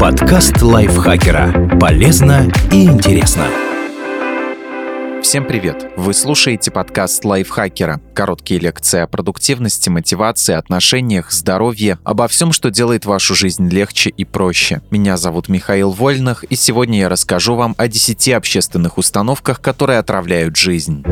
Подкаст лайфхакера. Полезно и интересно. Всем привет! Вы слушаете подкаст лайфхакера. Короткие лекции о продуктивности, мотивации, отношениях, здоровье, обо всем, что делает вашу жизнь легче и проще. Меня зовут Михаил Вольных, и сегодня я расскажу вам о 10 общественных установках, которые отравляют жизнь.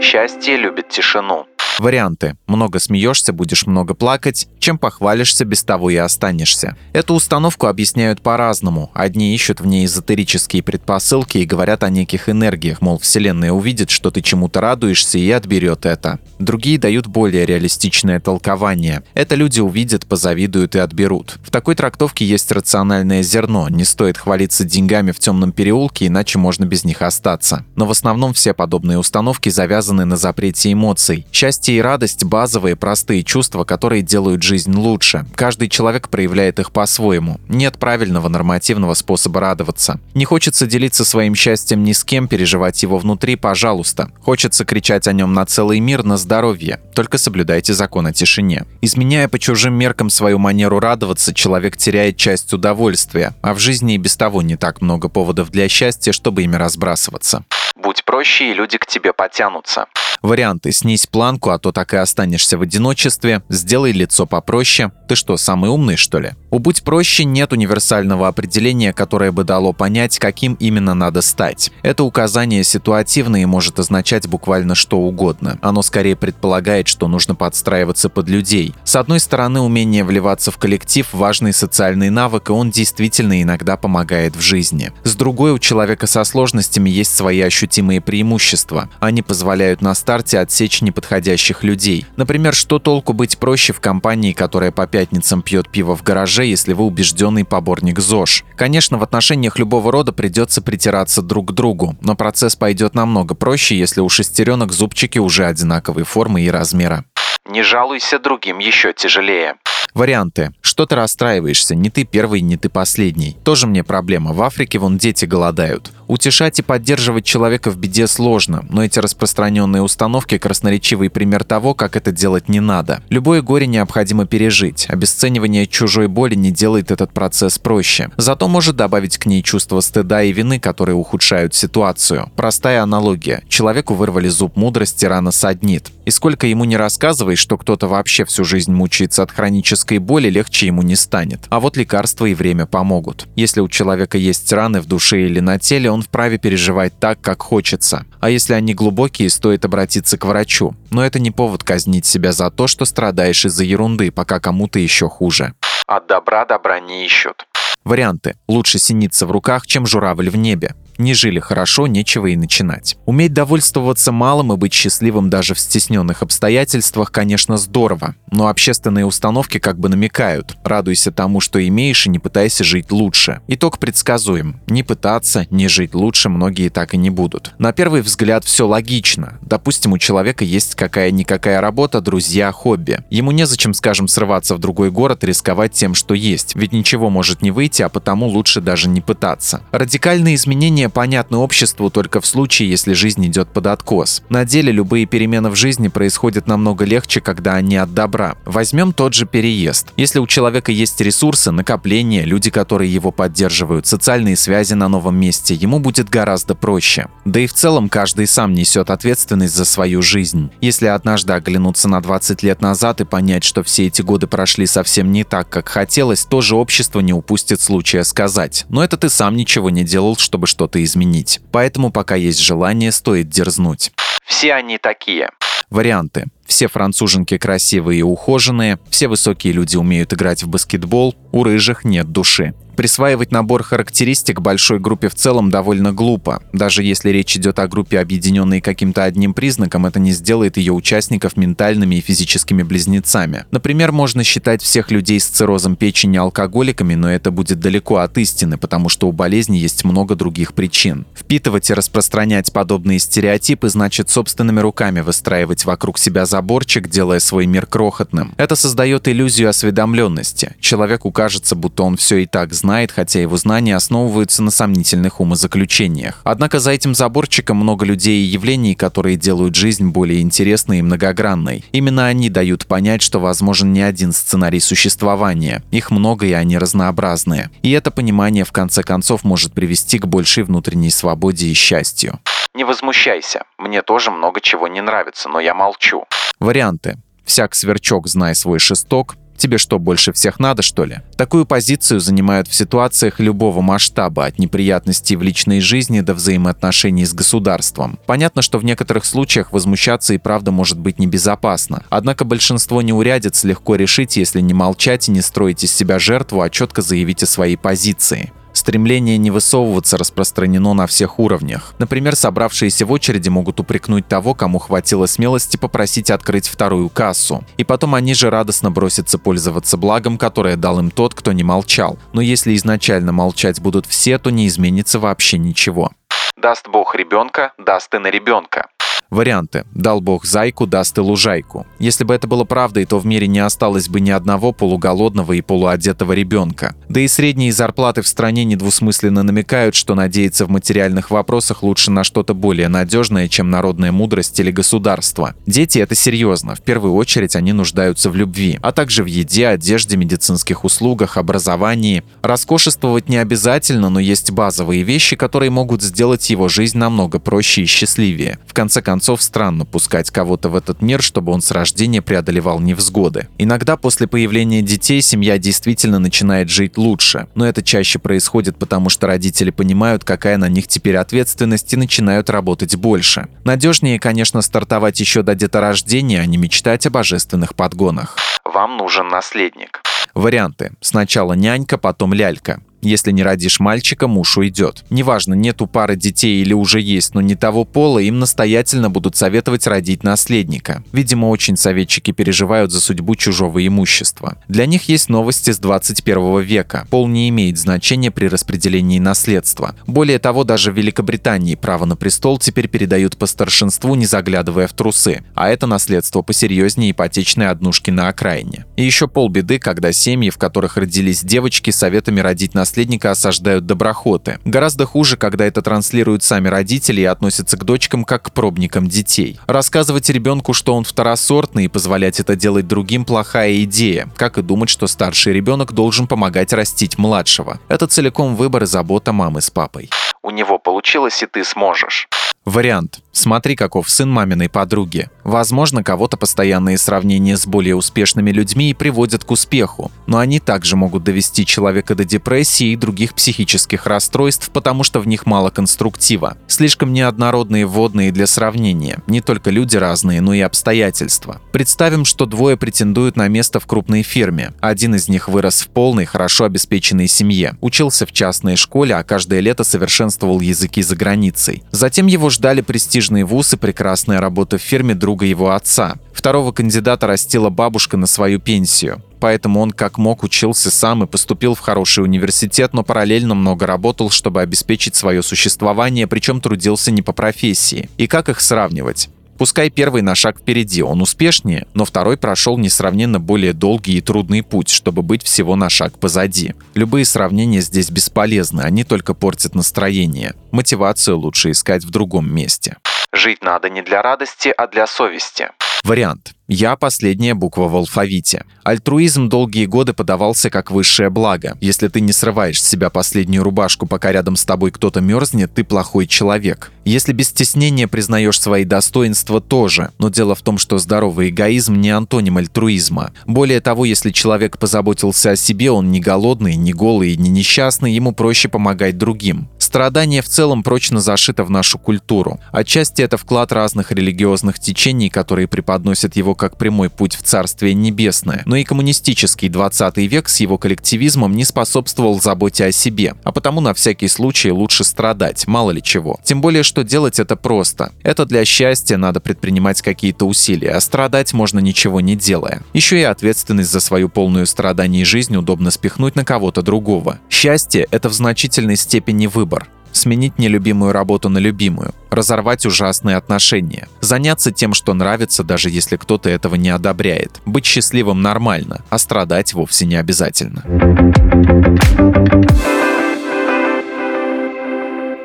Счастье любит тишину. Варианты. Много смеешься, будешь много плакать. Чем похвалишься, без того и останешься. Эту установку объясняют по-разному. Одни ищут в ней эзотерические предпосылки и говорят о неких энергиях, мол, Вселенная увидит, что ты чему-то радуешься и отберет это. Другие дают более реалистичное толкование. Это люди увидят, позавидуют и отберут. В такой трактовке есть рациональное зерно. Не стоит хвалиться деньгами в темном переулке, иначе можно без них остаться. Но в основном все подобные установки завязаны на запрете эмоций. Счастье Счастье и радость – базовые, простые чувства, которые делают жизнь лучше. Каждый человек проявляет их по-своему. Нет правильного нормативного способа радоваться. Не хочется делиться своим счастьем ни с кем, переживать его внутри – пожалуйста. Хочется кричать о нем на целый мир, на здоровье. Только соблюдайте закон о тишине. Изменяя по чужим меркам свою манеру радоваться, человек теряет часть удовольствия, а в жизни и без того не так много поводов для счастья, чтобы ими разбрасываться. Будь проще, и люди к тебе потянутся. Варианты «снизь планку, а то так и останешься в одиночестве», «сделай лицо попроще», «ты что, самый умный, что ли?» У «Будь проще» нет универсального определения, которое бы дало понять, каким именно надо стать. Это указание ситуативное и может означать буквально что угодно. Оно скорее предполагает, что нужно подстраиваться под людей. С одной стороны, умение вливаться в коллектив – важный социальный навык, и он действительно иногда помогает в жизни. С другой, у человека со сложностями есть свои ощутимые преимущества. Они позволяют на старте отсечь неподходящих людей. Например, что толку быть проще в компании, которая по пятницам пьет пиво в гараже, если вы убежденный поборник ЗОЖ. Конечно, в отношениях любого рода придется притираться друг к другу, но процесс пойдет намного проще, если у шестеренок зубчики уже одинаковой формы и размера. Не жалуйся другим еще тяжелее. Варианты. Что ты расстраиваешься? Не ты первый, не ты последний. Тоже мне проблема. В Африке вон дети голодают. Утешать и поддерживать человека в беде сложно, но эти распространенные установки – красноречивый пример того, как это делать не надо. Любое горе необходимо пережить. Обесценивание чужой боли не делает этот процесс проще. Зато может добавить к ней чувство стыда и вины, которые ухудшают ситуацию. Простая аналогия. Человеку вырвали зуб мудрости, рано саднит. И сколько ему не рассказывай, что кто-то вообще всю жизнь мучается от хронической боли, легче ему не станет. А вот лекарства и время помогут. Если у человека есть раны в душе или на теле, он вправе переживать так, как хочется. А если они глубокие, стоит обратиться к врачу. Но это не повод казнить себя за то, что страдаешь из-за ерунды, пока кому-то еще хуже. От добра добра не ищут. Варианты. Лучше синица в руках, чем журавль в небе. Не жили хорошо, нечего и начинать. Уметь довольствоваться малым и быть счастливым даже в стесненных обстоятельствах, конечно, здорово. Но общественные установки как бы намекают. Радуйся тому, что имеешь, и не пытайся жить лучше. Итог предсказуем. Не пытаться, не жить лучше многие так и не будут. На первый взгляд все логично. Допустим, у человека есть какая-никакая работа, друзья, хобби. Ему незачем, скажем, срываться в другой город рисковать тем, что есть. Ведь ничего может не выйти, а потому лучше даже не пытаться. Радикальные изменения изменения понятны обществу только в случае, если жизнь идет под откос. На деле любые перемены в жизни происходят намного легче, когда они от добра. Возьмем тот же переезд. Если у человека есть ресурсы, накопления, люди, которые его поддерживают, социальные связи на новом месте, ему будет гораздо проще. Да и в целом каждый сам несет ответственность за свою жизнь. Если однажды оглянуться на 20 лет назад и понять, что все эти годы прошли совсем не так, как хотелось, тоже общество не упустит случая сказать. Но это ты сам ничего не делал, чтобы что-то что-то изменить. Поэтому пока есть желание, стоит дерзнуть. Все они такие. Варианты. Все француженки красивые и ухоженные, все высокие люди умеют играть в баскетбол, у рыжих нет души. Присваивать набор характеристик большой группе в целом довольно глупо. Даже если речь идет о группе, объединенной каким-то одним признаком, это не сделает ее участников ментальными и физическими близнецами. Например, можно считать всех людей с циррозом печени алкоголиками, но это будет далеко от истины, потому что у болезни есть много других причин. Впитывать и распространять подобные стереотипы значит собственными руками выстраивать вокруг себя заборчик, делая свой мир крохотным. Это создает иллюзию осведомленности. Человеку кажется, будто он все и так знает, хотя его знания основываются на сомнительных умозаключениях. Однако за этим заборчиком много людей и явлений, которые делают жизнь более интересной и многогранной. Именно они дают понять, что возможен не один сценарий существования. Их много и они разнообразные. И это понимание в конце концов может привести к большей внутренней свободе и счастью. Не возмущайся. Мне тоже много чего не нравится, но я молчу. Варианты. Всяк сверчок, знай свой шесток, Тебе что, больше всех надо, что ли? Такую позицию занимают в ситуациях любого масштаба, от неприятностей в личной жизни до взаимоотношений с государством. Понятно, что в некоторых случаях возмущаться и правда может быть небезопасно. Однако большинство неурядиц легко решить, если не молчать и не строить из себя жертву, а четко заявить о своей позиции. Стремление не высовываться распространено на всех уровнях. Например, собравшиеся в очереди могут упрекнуть того, кому хватило смелости попросить открыть вторую кассу. И потом они же радостно бросятся пользоваться благом, которое дал им тот, кто не молчал. Но если изначально молчать будут все, то не изменится вообще ничего. Даст Бог ребенка, даст и на ребенка. Варианты. Дал бог зайку, даст и лужайку. Если бы это было правдой, то в мире не осталось бы ни одного полуголодного и полуодетого ребенка. Да и средние зарплаты в стране недвусмысленно намекают, что надеяться в материальных вопросах лучше на что-то более надежное, чем народная мудрость или государство. Дети — это серьезно. В первую очередь они нуждаются в любви, а также в еде, одежде, медицинских услугах, образовании. Роскошествовать не обязательно, но есть базовые вещи, которые могут сделать его жизнь намного проще и счастливее. В конце концов, концов, странно пускать кого-то в этот мир, чтобы он с рождения преодолевал невзгоды. Иногда после появления детей семья действительно начинает жить лучше, но это чаще происходит потому, что родители понимают, какая на них теперь ответственность и начинают работать больше. Надежнее, конечно, стартовать еще до деторождения, а не мечтать о божественных подгонах. Вам нужен наследник. Варианты. Сначала нянька, потом лялька. Если не родишь мальчика, муж уйдет. Неважно, нету пары детей или уже есть, но не того пола, им настоятельно будут советовать родить наследника. Видимо, очень советчики переживают за судьбу чужого имущества. Для них есть новости с 21 века. Пол не имеет значения при распределении наследства. Более того, даже в Великобритании право на престол теперь передают по старшинству, не заглядывая в трусы. А это наследство посерьезнее ипотечной однушки на окраине. И еще полбеды, когда семьи, в которых родились девочки, советами родить наследство наследника осаждают доброхоты. Гораздо хуже, когда это транслируют сами родители и относятся к дочкам как к пробникам детей. Рассказывать ребенку, что он второсортный и позволять это делать другим – плохая идея, как и думать, что старший ребенок должен помогать растить младшего. Это целиком выбор и забота мамы с папой. У него получилось, и ты сможешь. Вариант. Смотри, каков сын маминой подруги. Возможно, кого-то постоянные сравнения с более успешными людьми и приводят к успеху, но они также могут довести человека до депрессии и других психических расстройств, потому что в них мало конструктива. Слишком неоднородные вводные для сравнения. Не только люди разные, но и обстоятельства. Представим, что двое претендуют на место в крупной фирме. Один из них вырос в полной, хорошо обеспеченной семье. Учился в частной школе, а каждое лето совершенствовал языки за границей. Затем его ждали престижный вуз и прекрасная работа в фирме друга его отца. Второго кандидата растила бабушка на свою пенсию поэтому он как мог учился сам и поступил в хороший университет, но параллельно много работал, чтобы обеспечить свое существование, причем трудился не по профессии. И как их сравнивать? Пускай первый на шаг впереди, он успешнее, но второй прошел несравненно более долгий и трудный путь, чтобы быть всего на шаг позади. Любые сравнения здесь бесполезны, они только портят настроение. Мотивацию лучше искать в другом месте. Жить надо не для радости, а для совести. Вариант. Я – последняя буква в алфавите. Альтруизм долгие годы подавался как высшее благо. Если ты не срываешь с себя последнюю рубашку, пока рядом с тобой кто-то мерзнет, ты плохой человек. Если без стеснения признаешь свои достоинства, тоже. Но дело в том, что здоровый эгоизм не антоним альтруизма. Более того, если человек позаботился о себе, он не голодный, не голый не несчастный, ему проще помогать другим. Страдание в целом прочно зашито в нашу культуру. Отчасти это вклад разных религиозных течений, которые преподносят его как прямой путь в Царствие Небесное. Но и коммунистический 20 век с его коллективизмом не способствовал заботе о себе. А потому на всякий случай лучше страдать, мало ли чего. Тем более, что делать это просто. Это для счастья надо предпринимать какие-то усилия, а страдать можно ничего не делая. Еще и ответственность за свою полную страданий жизнь удобно спихнуть на кого-то другого. Счастье – это в значительной степени выбор. Сменить нелюбимую работу на любимую, разорвать ужасные отношения, заняться тем, что нравится, даже если кто-то этого не одобряет. Быть счастливым нормально, а страдать вовсе не обязательно.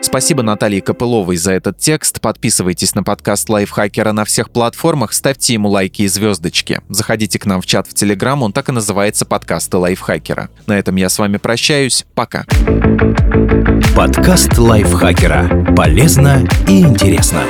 Спасибо Наталье Копыловой за этот текст. Подписывайтесь на подкаст Лайфхакера на всех платформах, ставьте ему лайки и звездочки. Заходите к нам в чат в Телеграм, он так и называется подкасты Лайфхакера. На этом я с вами прощаюсь. Пока. Подкаст Лайфхакера. Полезно и интересно.